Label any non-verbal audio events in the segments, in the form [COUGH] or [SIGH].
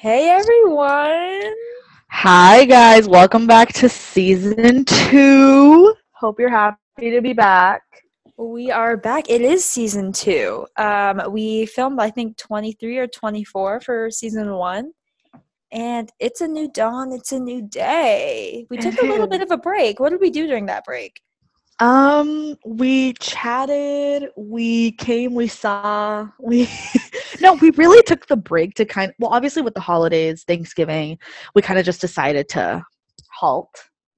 Hey everyone! Hi guys, welcome back to season two. Hope you're happy to be back. We are back. It is season two. Um, we filmed, I think, 23 or 24 for season one. And it's a new dawn. It's a new day. We took a little [LAUGHS] bit of a break. What did we do during that break? Um, we chatted, we came, we saw, we [LAUGHS] no, we really took the break to kind well, obviously with the holidays, Thanksgiving, we kind of just decided to halt,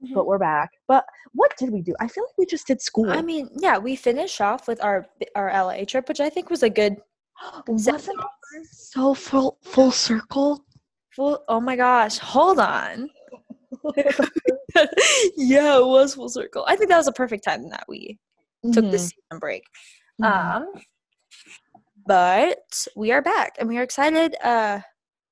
Mhm. but we're back. But what did we do? I feel like we just did school. I mean, yeah, we finished off with our our LA trip, which I think was a good [GASPS] wasn't so full full circle? full. Oh my gosh, hold on. [LAUGHS] yeah, it was full circle. I think that was a perfect time that we took Mhm, this season break. mhm. Um, but we are back and we are excited. Uh,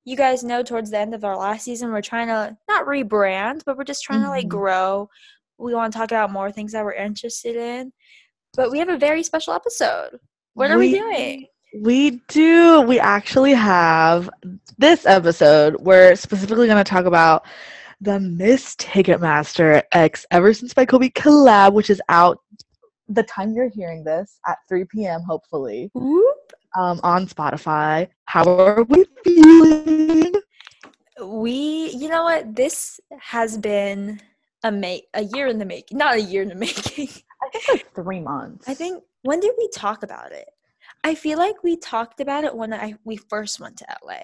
you guys know towards the end of our last season, we're trying to not rebrand, but we're just trying to like Mhm. grow. We want to talk about more things that we're interested in. But we have a very special episode. What are we, doing? We do. We actually have this episode. We're specifically going to talk about the Miss Ticketmaster X Ever Since by Kobe collab, which is out the time you're hearing this at 3 p.m. Hopefully um, on Spotify. How are we feeling? We, you know what? This has been a make a year in the making. Not a year in the [LAUGHS] making. I think like three months. I think when did we talk about it? I feel like we talked about it when I we first went to LA.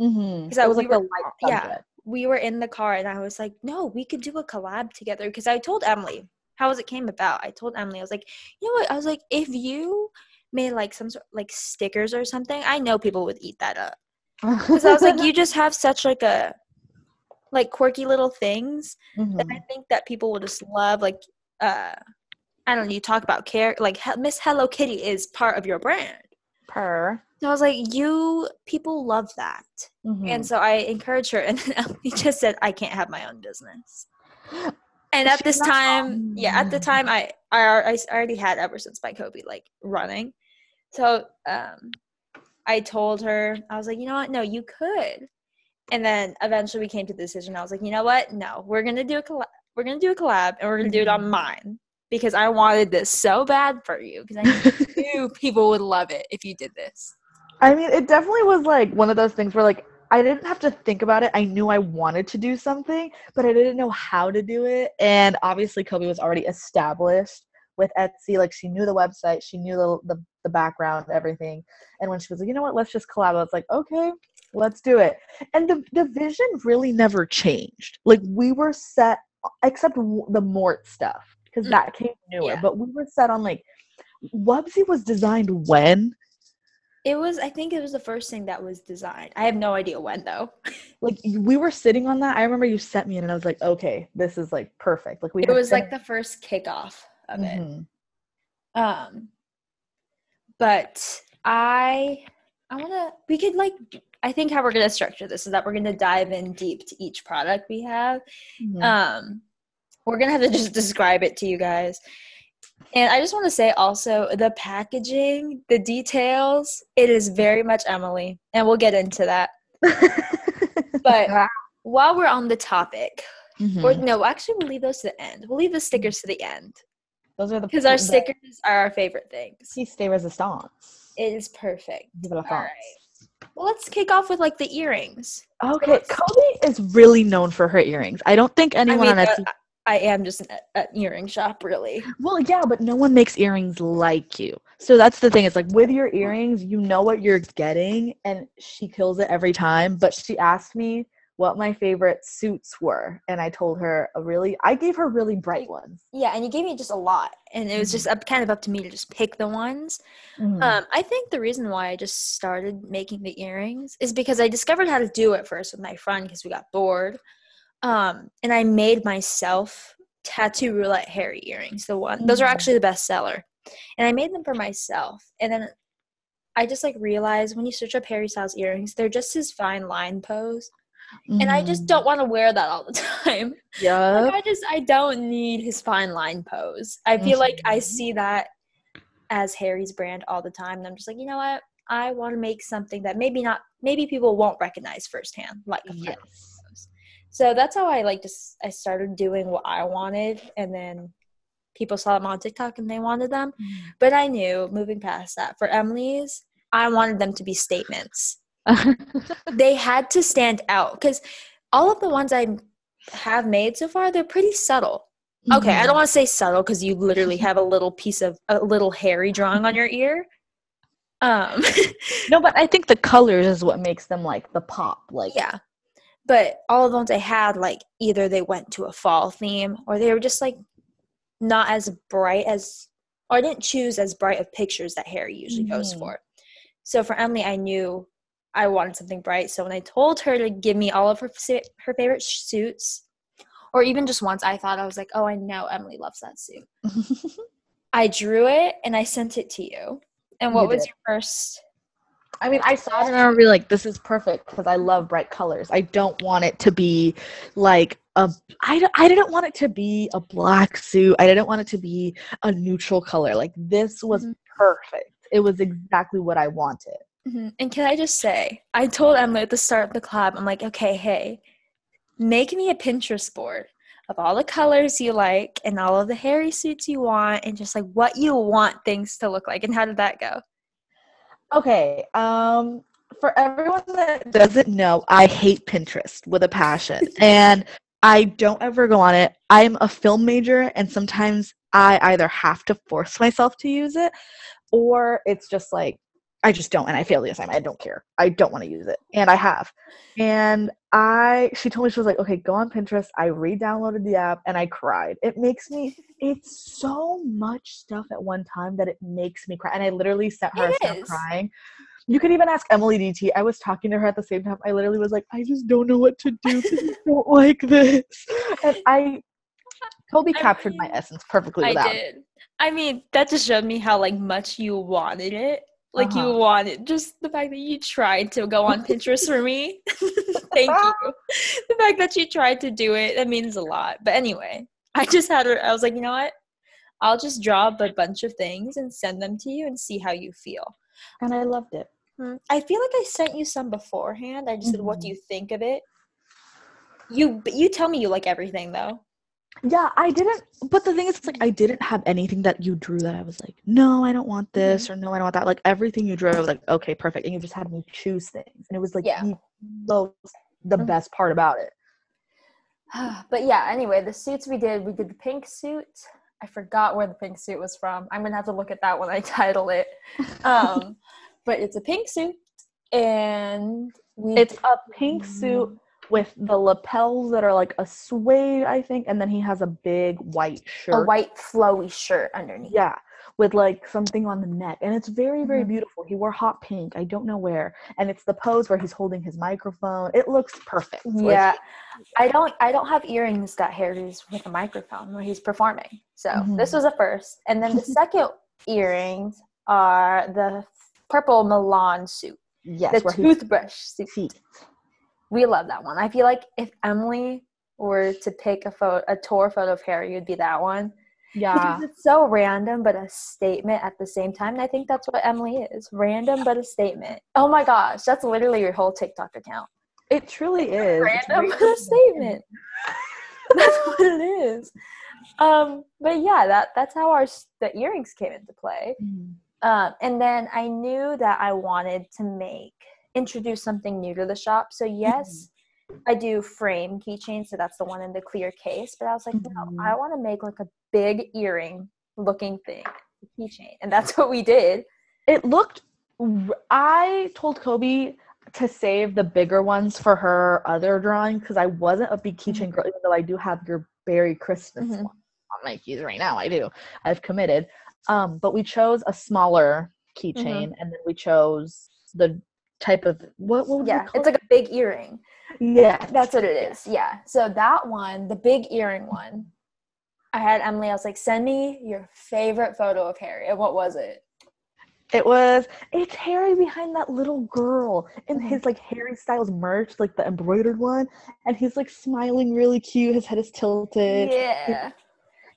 mm-hmm. Because I- was we like the were- light yeah. subject. We were in the car and I was like, no, we could do a collab together. Because I told Emily how was it came about. I told Emily, I was like, you know what? I was like, if you made like some sort like stickers or something, I know people would eat that up. [LAUGHS] Because I was like, you just have such like a like quirky little things that Mhm. I think that people will just love. Like, uh, I don't know. You talk about care like Miss Hello Kitty is part of your brand. Per. So I was like, you people love that. Mhm. And so I encouraged her, and then [LAUGHS] Emily just said, "I can't have my own business." [GASPS] And at this time, yeah, at the time, I I, I already had ever since by Kobe like running, so um, I told her I was like, you know what, no, you could. And then eventually we came to the decision. I was like, you know what, no, we're gonna do a collab. We're gonna do a collab, and we're gonna do it on Mhm. mine because I wanted this so bad for you because I knew [LAUGHS] people would love it if you did this. I mean, it definitely was like one of those things where like I didn't have to think about it. I knew I wanted to do something, but I didn't know how to do it. And obviously, Kobe was already established with Etsy. Like she knew the website, she knew the the, the background, everything. And when she was like, you know what, let's just collab. I was like, okay, let's do it. And the the vision really never changed. Like we were set, except the Mort stuff because Mm, that came newer. yeah. But we were set on like Wubbzy was designed when It was, I think it was the first thing that was designed. I have no idea when though. [LAUGHS] like we were sitting on that. I remember you sent me it, and I was like, okay, this is like perfect. Like we. It was like the first kickoff of it. Mhm. Um, but I, I want to. We could like. I think how we're gonna structure this is that we're gonna dive in deep to each product we have. Mhm. Um, we're gonna have to just [LAUGHS] describe it to you guys. And I just want to say also the packaging, the details, it is very much Emily, and we'll get into that. [LAUGHS] But while we're on the topic, Mhm. or no, actually, we'll leave those to the end. We'll leave the stickers to the end those are the because our the stickers are our favorite things. piece de resistance. It is perfect. Vive la All France. Well, let's kick off with like the earrings. Okay, let's- Kobe is really known for her earrings. I don't think anyone I mean, on uh, Etsy. I am just an, an earring shop, really. Well, yeah, but no one makes earrings like you. So that's the thing. It's like with your earrings, you know what you're getting, and she kills it every time. But she asked me what my favorite suits were, and I told her a really. I gave her really bright ones. Yeah, and you gave me just a lot, and it was just up, kind of up to me to just pick the ones. Mhm. Um, I think the reason why I just started making the earrings is because I discovered how to do it first with my friend because we got bored. Um, and I made myself tattoo roulette Harry earrings. The one those are Mhm. actually the best seller, and I made them for myself. And then I just like realized when you search up Harry Styles earrings, they're just his fine line pose, and I just don't want to wear that all the [LAUGHS] time. Yeah. Like, I just I don't need his fine line pose. I feel like I Mhm. see that as Harry's brand all the time, and I'm just like, you know what? I want to make something that maybe not maybe people won't recognize firsthand, like a Yes. So that's how I like just I started doing what I wanted, and then people saw them on TikTok and they wanted them. But I knew moving past that for Emily's, I wanted them to be statements. [LAUGHS] They had to stand out because all of the ones I have made so far, they're pretty subtle. Okay, I don't want to say subtle because you literally have a little piece of a little Harry drawing on your ear. Um, [LAUGHS] No, but I think the colors is what makes them like the pop. Like yeah, but all of the ones I had, like either they went to a fall theme or they were just like not as bright as, or I didn't choose as bright of pictures that Harry usually goes Mhm. for. So for Emily, I knew I wanted something bright. So when I told her to give me all of her her favorite suits, or even just once, I thought I was like, oh, I know Emily loves that suit. [LAUGHS] I drew it and I sent it to you. And what You was did. your first? I mean, I saw it and I remember like, this is perfect because I love bright colors. I don't want it to be like a. I I didn't want it to be a black suit. I didn't want it to be a neutral color. Like this was Mhm. perfect. It was exactly what I wanted. Mhm. And can I just say, I told Emily at the start of the club, I'm like, okay, hey, make me a Pinterest board of all the colors you like and all of the Harry suits you want and just like what you want things to look like. And how did that go? Okay. Um, for everyone that doesn't know, I hate Pinterest with a passion, [LAUGHS] and I don't ever go on it. I'm a film major, and sometimes I either have to force myself to use it, or it's just like I just don't, and I fail the assignment. I don't care. I don't want to use it, and I have. And I, she told me she was like, "Okay, go on Pinterest." I re-downloaded the app, and I cried. It makes me. It's so much stuff at one time that it makes me cry, and I literally sent her crying. You could even ask Emily DT. I was talking to her at the same time. I literally was like, I just don't know what to do. I [LAUGHS] don't like this. And I, Kobe I captured my essence perfectly I without. did. I mean, that just showed me how like much you wanted it. Like you Uh-huh. wanted just the fact that you tried to go on Pinterest for me. [LAUGHS] Thank [LAUGHS] you. The fact that you tried to do it, that means a lot. But anyway, I just had her I was like, you know what? I'll just draw up a bunch of things and send them to you and see how you feel. And I loved it. Hmm. I feel like I sent you some beforehand. I just said, "What do Mhm. you think of it?" You, but you tell me you like everything though. Yeah, I didn't. But the thing is, it's like I didn't have anything that you drew that I was like, no, I don't want this, or no, I don't want that. Like everything you drew, I was like, okay, perfect. And you just had me choose things, and it was like Yeah. the most, the Mhm. best part about it. [SIGHS] but yeah, anyway, the suits we did, we did the pink suit. I forgot where the pink suit was from. I'm gonna have to look at that when I [LAUGHS] title it. Um, [LAUGHS] but it's a pink suit, and we It's did- a pink suit with the lapels that are like a suede, I think, and then he has a big white shirt. a white flowy shirt underneath. Yeah, with like something on the neck. And it's very, very Mhm. beautiful. He wore hot pink. I don't know where. And it's the pose where he's holding his microphone. It looks perfect. Like, Yeah, I don't. I don't have earrings that Harry's with a microphone where he's performing. So this Mhm. was a first, and then the [LAUGHS] second earrings are the purple Milan suit, yes, the he toothbrush suit. We love that one. I feel like if Emily were to pick a photo, a tour photo of Harry, would be that one. Yeah. Because it's so random but a statement at the same time. And I think that's what Emily is. Random but a statement. Oh my gosh, that's literally your whole TikTok account. It truly is. Random but a statement. [LAUGHS] that's what it is. Um, but yeah, that that's how our the earrings came into play. Mm. Um, and then I knew that I wanted to make introduce something new to the shop. So yes, I do frame keychains, so that's the one in the clear case. But I was like, no, Mhm. I want to make like a big earring looking thing, a keychain, and that's [LAUGHS] what we did. It looked. I told Kobe to save the bigger ones for her other drawing because I wasn't a big keychain girl, even though I do have your berry Christmas Mhm. one on my keys right now. I do. I've committed. Um, but we chose a smaller keychain, and then we chose the type of what? Yeah, it's like a big earring. yeah. That's what it is. Yeah. So that one, the big earring one, I had Emily. I was like, send me your favorite photo of Harry. And what was it? It was it's Harry behind that little girl in Mhm. his like Harry Styles merch, like the embroidered one, and he's like smiling really cute. His head is tilted. Yeah.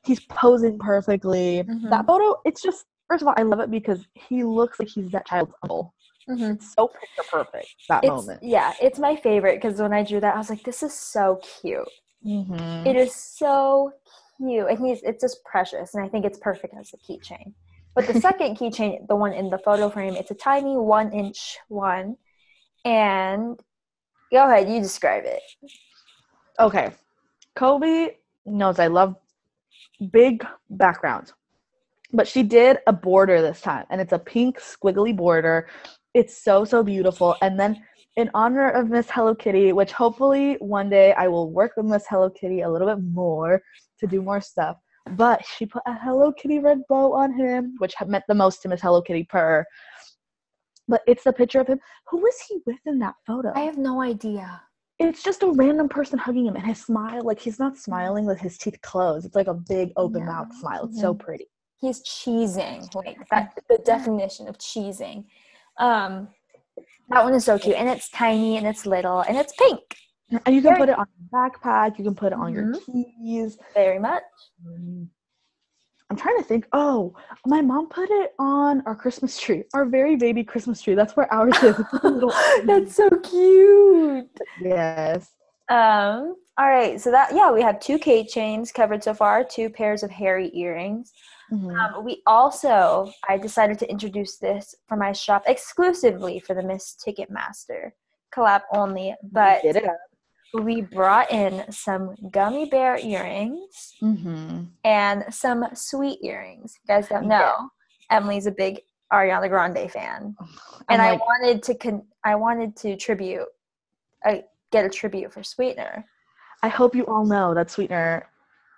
He's posing perfectly. Mhm. That photo, it's just first of all, I love it because he looks like he's that child's uncle. Mhm. So picture perfect that It's moment. yeah, it's my favorite because when I drew that, I was like, this is so cute. Mhm. It is so cute. I think it's, it's just precious, and I think it's perfect as a keychain. But the [LAUGHS] second keychain, the one in the photo frame, it's a tiny one inch one. And go ahead, you describe it. Okay. Kobe knows I love big backgrounds. But she did a border this time, and it's a pink squiggly border. It's so, so beautiful. And then, in honor of Miss Hello Kitty, which hopefully one day I will work with Miss Hello Kitty a little bit more to do more stuff. But she put a Hello Kitty red bow on him, which meant the most to Miss Hello Kitty per. But it's the picture of him. Who was he with in that photo? I have no idea. it's just a random person hugging him and his smile like he's not smiling with his teeth closed it's like a big open Yeah. mouth smile it's so Mhm. pretty He's cheesing. Like that [LAUGHS] the definition of cheesing. Um that one is so cute. And it's tiny and it's little and it's pink. and you can Very- put it on your backpack you can put it on your Mhm. keys Very much. Mm. i'm trying to think oh my mom put it on our christmas tree our very baby christmas tree that's where ours is It's like a little- [LAUGHS] That's so cute. yes Um, all right, so that yeah, we have two Kate chains covered so far, two pairs of Harry earrings. Mhm. Um, we also I decided to introduce this for my shop exclusively for the Miss Ticketmaster collab only, but we brought in some gummy bear earrings Mhm. and some sweet earrings. You guys don't Yeah. know, Emily's a big Ariana Grande fan, I'm and I wanted to con- I wanted to tribute, I get a tribute for Sweetener. I hope you all know that Sweetener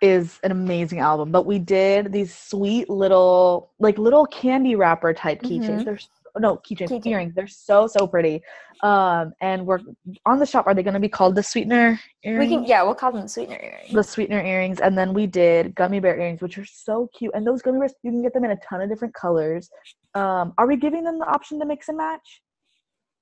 is an amazing album, but we did these sweet little, like little candy wrapper type keychains. Mhm. They're no keychains, Keychain. earrings. They're so so pretty. Um, and we're on the shop. Are they going to be called the Sweetener earrings? We can yeah, we'll call them Sweetener earrings. the sweetener earrings and then we did gummy bear earrings which are so cute and those gummy bears you can get them in a ton of different colors um are we giving them the option to mix and match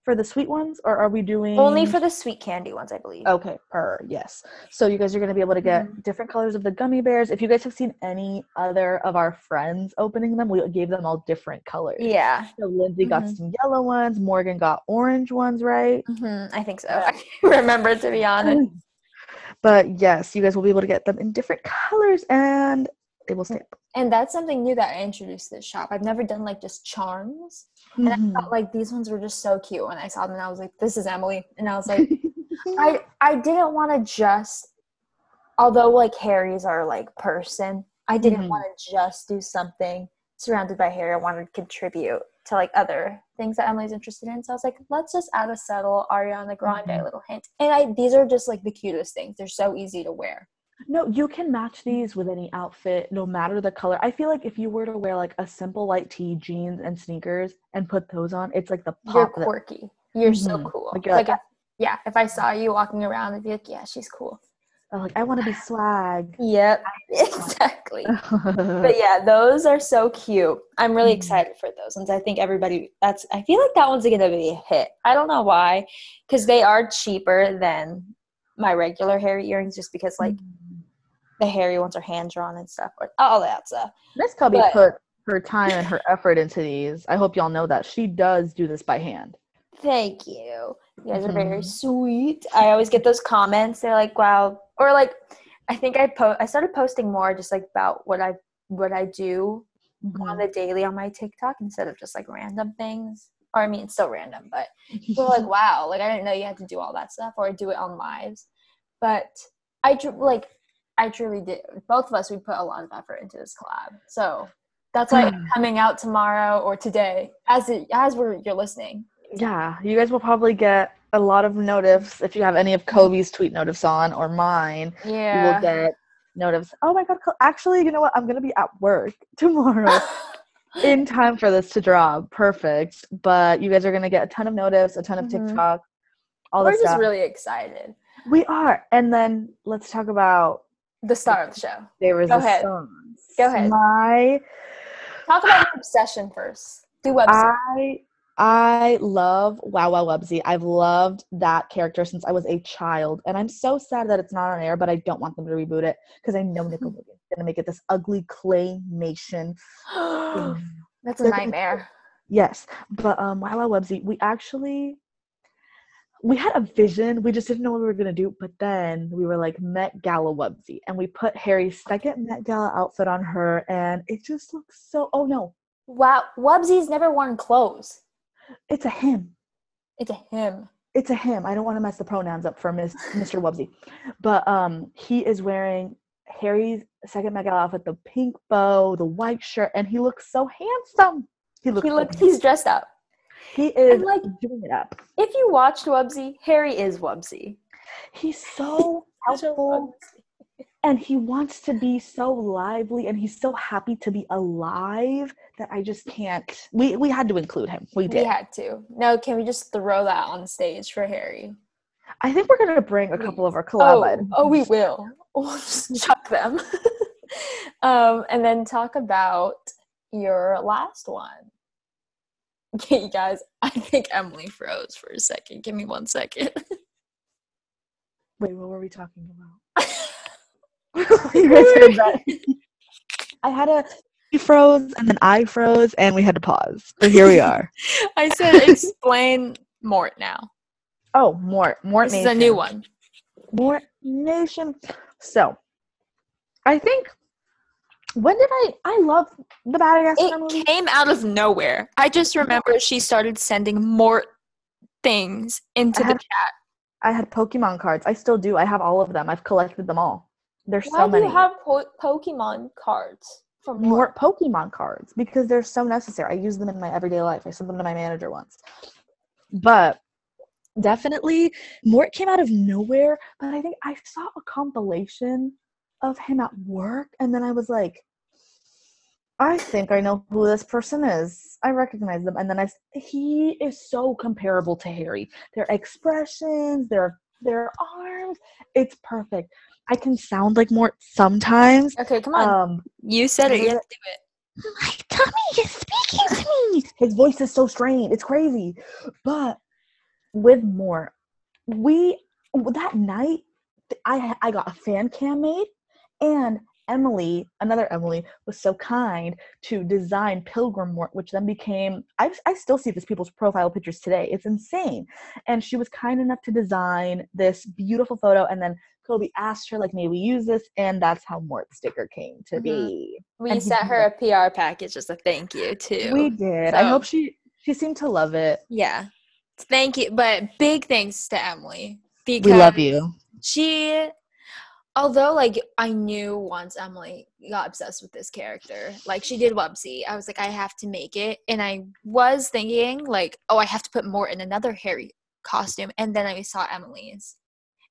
for the sweet ones or are we doing Only for the sweet candy ones, I believe. okay per yes so you guys are going to be able to get Mhm. different colors of the gummy bears if you guys have seen any other of our friends opening them we gave them all different colors Yeah, so lindsay got Mhm. some yellow ones morgan got orange ones right hmm I think so. [LAUGHS] I can't remember to be honest. [LAUGHS] but yes you guys will be able to get them in different colors and they will stamp And that's something new that I introduced to the shop. I've never done like just charms, and I Mhm. felt like these ones were just so cute when I saw them. And I was like, "This is Emily," and I was like, [LAUGHS] I I didn't want to just, although like Harry's our like person, I didn't Mhm. want to just do something surrounded by Harry. I wanted to contribute to like other things that Emily's interested in. So I was like, let's just add a subtle Ariana Grande Mhm. little hint. And I these are just like the cutest things. They're so easy to wear. No, you can match these with any outfit, no matter the color. I feel like if you were to wear like a simple white tee, jeans, and sneakers and put those on, it's like the pop. You're pop. that- quirky. You're so Mhm. cool. Like, Like, if, yeah, if I saw you walking around, I'd be like, yeah, she's cool. I'm like, I want to be [SIGHS] swag. Yep, [LAUGHS] exactly. [LAUGHS] but yeah, those are so cute. I'm really Mhm. excited for those ones. I think everybody that's I feel like that one's gonna be a hit. I don't know why, because they are cheaper than my regular Harry earrings, just because like the Harry ones are hand drawn and stuff, or all that stuff. Miss Kobe but- put her time and her effort into these. I hope y'all know that she does do this by hand. Thank you. You guys are very Mhm. sweet. I always get those comments. They're like, "Wow," or like, I think I po- I started posting more just like about what I what I do on Mhm. the daily on my TikTok instead of just like random things. Or I mean, it's still random, but people are like, [LAUGHS] "Wow!" Like I didn't know you had to do all that stuff or do it on lives. But I like I truly did. Both of us we put a lot of effort into this collab, so that's why it's coming out tomorrow or today as it as we're you're listening. Yeah, you guys will probably get a lot of notifs if you have any of Kobe's tweet notifs on or mine. Yeah, You will get notifs. Oh my god! Actually, you know what? I'm gonna be at work [LAUGHS] tomorrow. [LAUGHS] in time for this to drop. Perfect. But you guys are gonna get a ton of notice, a ton of Mhm. TikTok, all We're this just stuff. really excited. we are. And then let's talk about The star of the show. there was Go a ahead. songs. Go ahead. My Talk about your obsession first. Do website. I I love Wow Wow Wubbzy. I've loved that character since I was a child, and I'm so sad that it's not on air. But I don't want them to reboot it because I know Nickelodeon's [LAUGHS] gonna make it this ugly claymation. [GASPS] That's a They're gonna- nightmare. Yes, but um, Wow Wow Wubbzy, we actually we had a vision. We just didn't know what we were gonna do. But then we were like Met Gala Wubbzy, and we put Harry's second Met Gala outfit on her, and it just looks so. Oh no, Wow, Wubbzy's never worn clothes. it's a him. It's a him. It's a him. I don't want to mess the pronouns up for Miss, Mr. Wubbzy, but um, he is wearing Harry's second Met Gala outfit, the pink bow, the white shirt, and he looks so handsome. He looks. He looks. He's dressed up. He is like- doing it up. If you watched Wubbzy, Harry is Wubbzy. [LAUGHS] He's so helpful. and he wants to be so lively and he's so happy to be alive that I just can't. We we had to include him. We did. We had to. No, can we just throw that on stage for Harry? I think we're gonna bring a couple of our collab Oh, oh, we will. [LAUGHS] We'll just chuck them. [LAUGHS] um, and then talk about your last one. [LAUGHS] Okay, you guys, I think Emily froze for a second. Give me one second. Wait, what were we talking about? you guys heard that? I had a he froze and then I froze and we had to pause. But here we are. [LAUGHS] I said explain Mort now. Oh, more more This is a new one. More nation. So, I think when did I? I love the Madagascar movie. It came out of nowhere. I just remember she started sending more things into I the chat. I had Pokemon cards. I still do. I have all of them. I've collected them all. There's Why so do many. you have po- Pokemon cards for more Mort? Pokemon cards because they're so necessary. I use them in my everyday life. I sent them to my manager once. But definitely, Mort came out of nowhere. But I think I saw a compilation of him at work, and then I was like, I think I know who this person is. I recognize them, and then I he is so comparable to Harry. Their expressions, their their arms, it's perfect. I can sound like Mort sometimes. Okay, come on. Um, you said it. You have to do it. my tummy is speaking to me. His voice is so strained. It's crazy. But with Mort, we that night I I got a fan cam made, and Emily, another Emily, was so kind to design Pilgrim Mort, which then became I I still see these people's profile pictures today. It's insane. And she was kind enough to design this beautiful photo, and then Kobe asked her like, "May we use this?" And that's how Mort sticker came to Mhm. be. We And sent her a PR package as a thank you too. We did. I hope she she seemed to love it. yeah. Thank you, but big thanks to Emily because We love you. she although like i knew once emily got obsessed with this character like she did wubbzy. I was like i have to make it. And i was thinking like oh i have to put Mort in another harry costume. And then i saw emily's.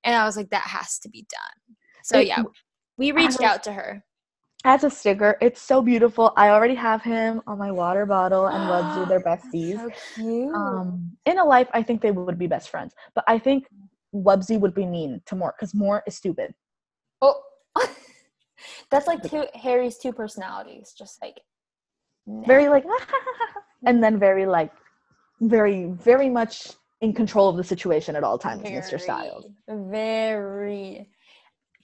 And i was like that has to be done. So It- yeah. We reached out to her. As a sticker, it's so beautiful. I already have him on my water bottle and Wubbzy, [GASPS] they're besties. so cute. Um, in a life, I think they would be best friends. But I think Wubbzy would be mean to Mort because Mort is stupid. Oh [LAUGHS] that's like two harry's two personalities just like nah. Very like, [LAUGHS] and then very like, very very much in control of the situation at all times, Mr. Styles. Very.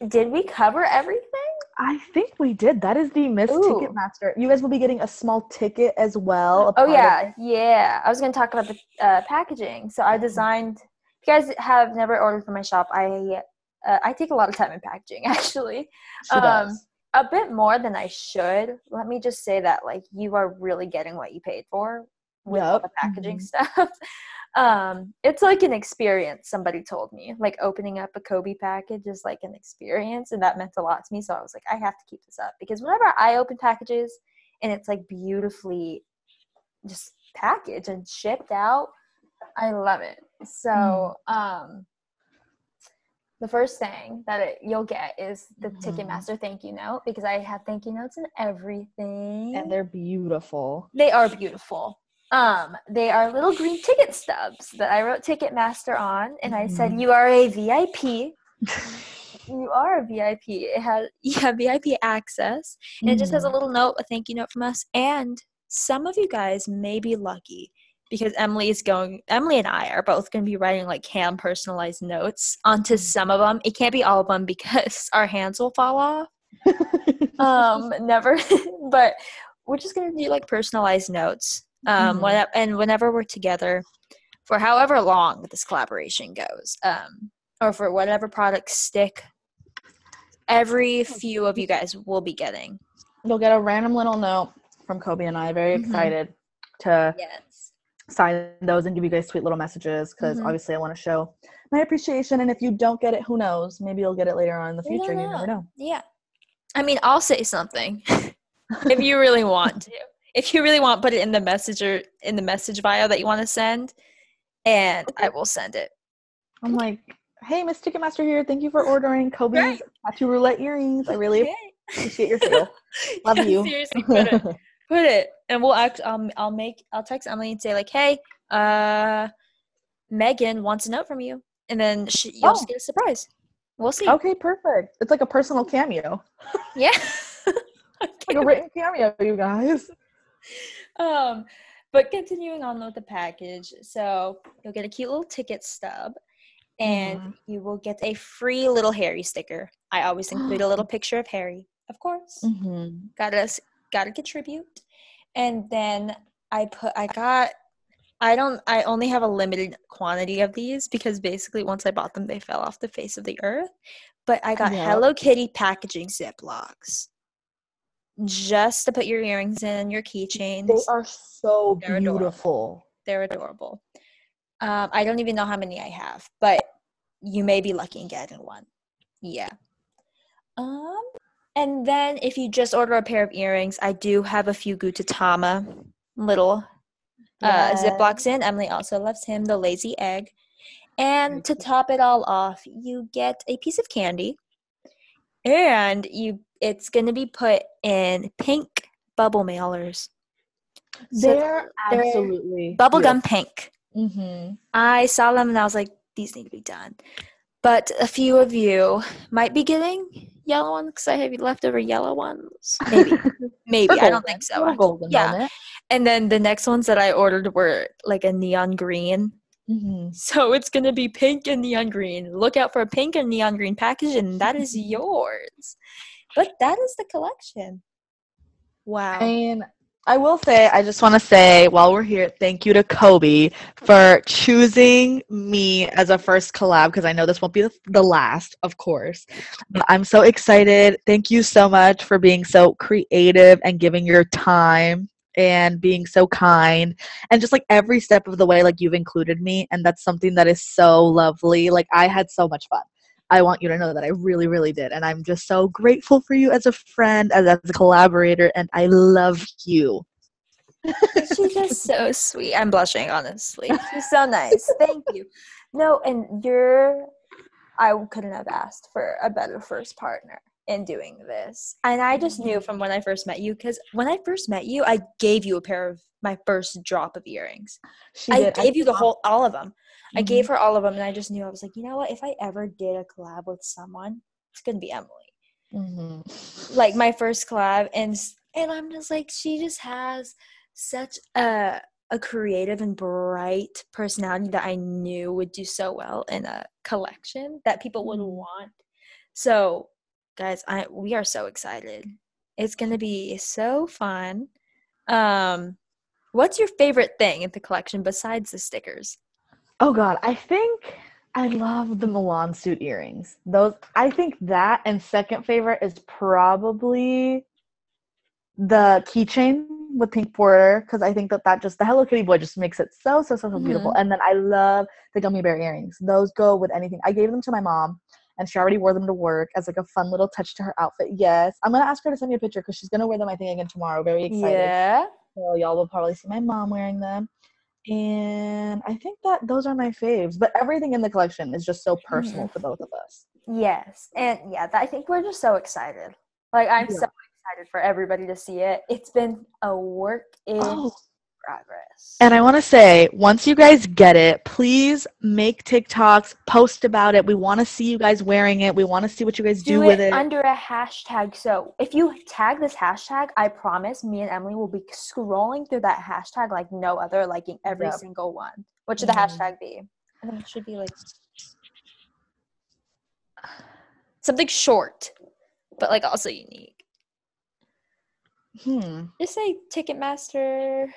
Did we cover everything? I think we did. That is the Miss Ooh. Ticketmaster. You guys will be getting a small ticket as well. Oh yeah, yeah. I was gonna talk about the uh, packaging. So I designed. If you guys have never ordered from my shop, I uh, I take a lot of time in packaging. [LAUGHS] Actually, She Um, does. a bit more than I should. Let me just say that like you are really getting what you paid for with all the packaging Mhm. stuff. [LAUGHS] um, it's like an experience. Somebody told me like opening up a Kobe package is like an experience, and that meant a lot to me. So I was like, I have to keep this up because whenever I open packages and it's like beautifully just packaged and shipped out, I love it. So um the first thing that it, you'll get is the Mhm. Ticketmaster thank you note because I have thank you notes and everything. and they're beautiful. they are beautiful. Um, they are little green ticket stubs that I wrote Ticketmaster on, and I said, Mhm. "You are a VIP. [LAUGHS] You are a VIP. It has [LAUGHS] you have VIP access, and it just has a Mhm. little note, a thank you note from us. And some of you guys may be lucky because Emily is going. Emily and I are both going to be writing like hand personalized notes onto Mm. some of them. It can't be all of them because [LAUGHS] our hands will fall off. [LAUGHS] Um, never. [LAUGHS] but we're just going to do like personalized notes Um, Mhm. when, and whenever we're together, for however long this collaboration goes, um, or for whatever products stick, every few of you guys will be getting. You'll get a random little note from Kobe and I. Very Mhm. excited to Yes. Sign those and give you guys sweet little messages because Mhm. obviously I want to show my appreciation. And if you don't get it, who knows? Maybe you'll get it later on in the don't future. You never know. Yeah. I mean, I'll say something [LAUGHS] if you really want to. If you really want, put it in the messenger in the message bio that you want to send, and I will send it. I'm like, hey, Miss Ticketmaster here. Thank you for ordering Kobe's Right. tattoo roulette earrings. I really Okay. appreciate your sale. [LAUGHS] Love Yeah, you. Seriously, put it. Put it, and we'll act. Um, I'll make. I'll text Emily and say like, "Hey, uh, Megan wants a note from you," and then she, you'll Oh. just get a surprise. We'll see. okay, perfect. It's like a personal cameo, [LAUGHS] Yeah. [LAUGHS] like a written cameo, you guys. um, but continuing on with the package, so you'll get a cute little ticket stub, and Mhm. you will get a free little Harry sticker. I always include a little [GASPS] picture of Harry, of course. Mm-hmm. Gotta gotta contribute, and then I put I got. I don't. I only have a limited quantity of these because basically once I bought them, they fell off the face of the earth. But I got Yep. Hello Kitty packaging ziplocs, just to put your earrings in, your keychains. They are so They're adorable. beautiful. They're adorable. Um, I don't even know how many I have, but you may be lucky and getting one. Yeah. Um, and then if you just order a pair of earrings, I do have a few Gudetama little uh, Yes. Ziplocs in. Emily also loves him, the lazy egg. And to top it all off, you get a piece of candy, and you it's gonna be put in pink bubble mailers. So They're they're absolutely bubblegum pink. Mm-hmm. I saw them and I was like, these need to be done. But a few of you might be getting yellow ones because I have leftover yellow ones. [LAUGHS] Maybe. Maybe. I don't think so. Golden Yeah. And then the next ones that I ordered were like a neon green. Mm-hmm. So it's going to be pink and neon green. Look out for a pink and neon green package, and that is [LAUGHS] yours. But that is the collection. Wow. I mean, I will say, I just want to say while we're here, thank you to Kobe for choosing me as a first collab because I know this won't be the, last, of course. I'm so excited. Thank you so much for being so creative and giving your time and being so kind and just like every step of the way like you've included me and that's something that is so lovely like i had so much fun I want you to know that I really, really did. And I'm just so grateful for you as a friend, as, as a collaborator, and I love you. [LAUGHS] She's just so sweet. I'm blushing, honestly. She's so nice. Thank you. No, and you're, I couldn't have asked for a better first partner in doing this. And I just knew from when I first met you, because when I first met you, I gave you a pair of my first drop of earrings. She I did. gave you the whole, all of them. I Mhm. gave her all of them, and I just knew I was like, you know what? If I ever did a collab with someone, it's gonna be Emily. Mhm. like my first collab and and I'm just like she just has such a a creative and bright personality that I knew would do so well in a collection that people would Mhm. want. So, guys, I we are so excited. It's going to be so fun. Um what's your favorite thing in the collection besides the stickers? Oh God, I think I love the Milan suit earrings. Those, I think that and second favorite is probably the keychain with pink border because I think that that just the Hello Kitty boy just makes it so so so so beautiful. Mm-hmm. And then I love the gummy bear earrings. Those go with anything. I gave them to my mom. And she already wore them to work as like a fun little touch to her outfit. Yes, I'm gonna ask her to send me a picture because she's gonna wear them I think again tomorrow. Very excited. Yeah. So y'all will probably see my mom wearing them. And I think that those are my faves. But everything in the collection is just so personal mm-hmm. to both of us. Yes, and yeah, I think we're just so excited. Like I'm Yeah. so excited for everybody to see it. It's been a work in Oh, progress. and I want to say, once you guys get it, please make TikToks, post about it. We want to see you guys wearing it. We want to see what you guys do, do, with it, it. under a hashtag. So if you tag this hashtag, I promise me and Emily will be scrolling through that hashtag like no other, liking every Yep. single one. What should the Mhm. hashtag be? I think it should be like something short, but like also unique. hmm. Just say Ticketmaster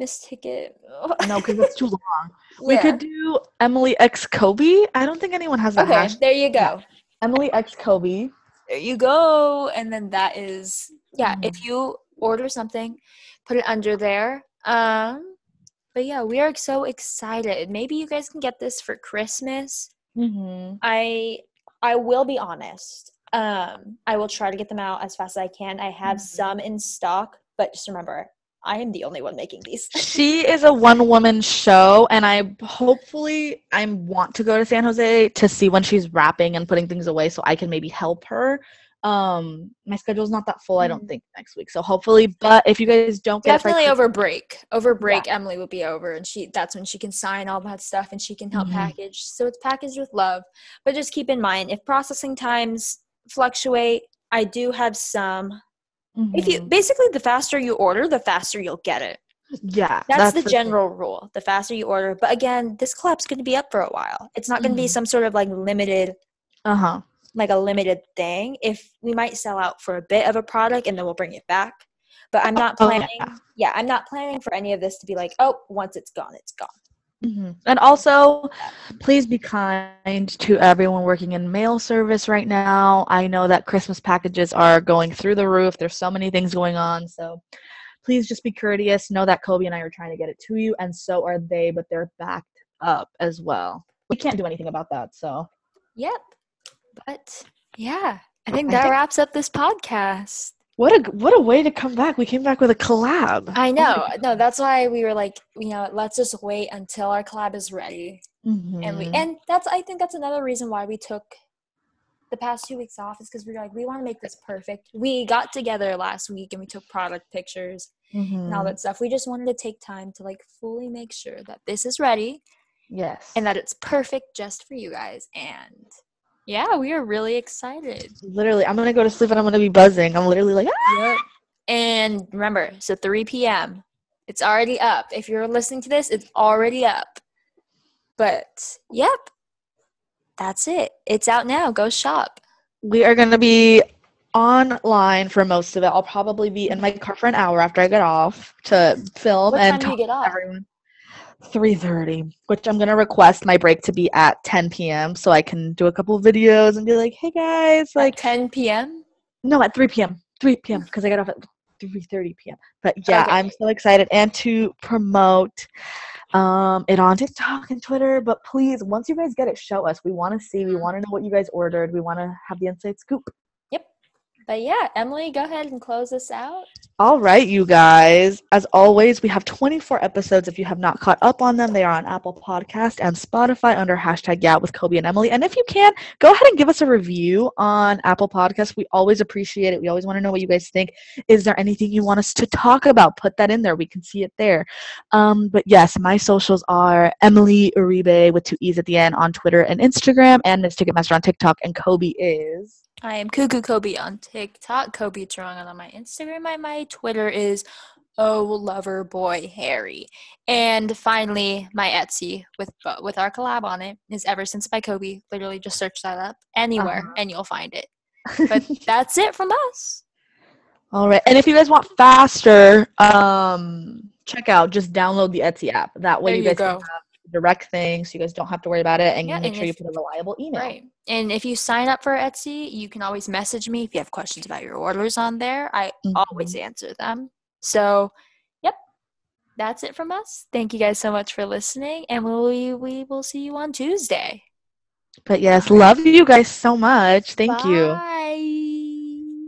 This ticket. No, because [LAUGHS] it's too long. We could do Emily X Kobe. I don't think anyone has that Okay, there you go. Emily X Kobe. There you go. And then that is yeah, Mhm. if you order something, put it under there. Um but yeah, we are so excited. Maybe you guys can get this for Christmas. Mm-hmm. I I will be honest. Um I will try to get them out as fast as I can. I have Mhm. some in stock, but just remember, I am the only one making these. [LAUGHS] She is a one woman show, and I hopefully I want to go to San Jose to see when she's wrapping and putting things away, so I can maybe help her. Um, my schedule's not that full. I don't Mhm. think next week, so hopefully. But if you guys don't get Definitely over break. Over break, Emily will be over, and she that's when she can sign all that stuff and she can help Mhm. package. So it's packaged with love. But just keep in mind, if processing times fluctuate, I do have some. If you Mhm. basically the faster you order, the faster you'll get it. yeah, That's, the thing. general rule. The faster you order, but again, this collab's going to be up for a while. It's not going to be some sort of like limited Uh huh. like a limited thing. If we might sell out for a bit of a product and then we'll bring it back. But I'm not Oh, planning. yeah. yeah, I'm not planning for any of this to be like, oh, once it's gone, it's gone. Hmm And also, please be kind to everyone working in mail service right now. I know that Christmas packages are going through the roof. There's so many things going on. So please just be courteous. Know that Kobe and I are trying to get it to you, and so are they, but they're backed up as well. We can't do anything about that. So Yep. But yeah, I think I that think- wraps up this podcast. What a what a way to come back. We came back with a collab. I know. No, that's why we were like, you know, let's just wait until our collab is ready. And we Mhm. and that's I think that's another reason why we took the past two weeks off is because we were like, we want to make this perfect. We got together last week and we took product pictures and all Mhm. that stuff. We just wanted to take time to like fully make sure that this is ready yes. and that it's perfect just for you guys. And yeah, we are really excited. literally, I'm gonna go to sleep and I'm gonna be buzzing. I'm literally like, ah! Yep. And remember, so 3 p.m. It's already up. If you're listening to this, it's already up. But yep, that's it. It's out now. Go shop. we are going to be online for most of it. I'll probably be in my car for an hour after I get off to film What and time do you talk get to off? everyone. 3:30, which I'm going to request my break to be at 10 p.m. so I can do a couple videos and be like, "Hey guys, Like like 10 p.m. no, at 3 p.m. 3 p.m. because I got off at 3:30 p.m. But yeah, Okay. I'm so excited and to promote um it on TikTok and Twitter. But please, once you guys get it, show us. We want to see. We want to know what you guys ordered. We want to have the inside scoop. Yep. But yeah, Emily, go ahead and close us out. All right, you guys. As always, we have 24 episodes. If you have not caught up on them, they are on Apple Podcast and Spotify under hashtag Yeah with Kobe and Emily. And if you can, go ahead and give us a review on Apple Podcast. We always appreciate it. We always want to know what you guys think. Is there anything you want us to talk about? Put that in there. We can see it there. Um, but yes, my socials are Emily Uribe with two E's at the end on Twitter and Instagram, and Miss Ticketmaster on TikTok. And Kobe is. I am Cuckoo Kobe on TikTok, Kobe Torongo on my Instagram. My, my Twitter is Oh Lover Boy Harry. And finally, my Etsy with with our collab on it is Ever Since by Kobe. Literally just search that up anywhere Uh-huh. and you'll find it. [LAUGHS] But that's it from us. All right. And if you guys want faster, um, check out just download the Etsy app. That way There you you guys go. can have direct things so you guys don't have to worry about it and Yeah, make and sure you put a reliable email. Right. And if you sign up for Etsy, you can always message me if you have questions about your orders on there. I always mm-hmm. answer them. So, yep. That's it from us. Thank you guys so much for listening and we we will see you on Tuesday. But yes, love you guys so much. Thank you. Bye.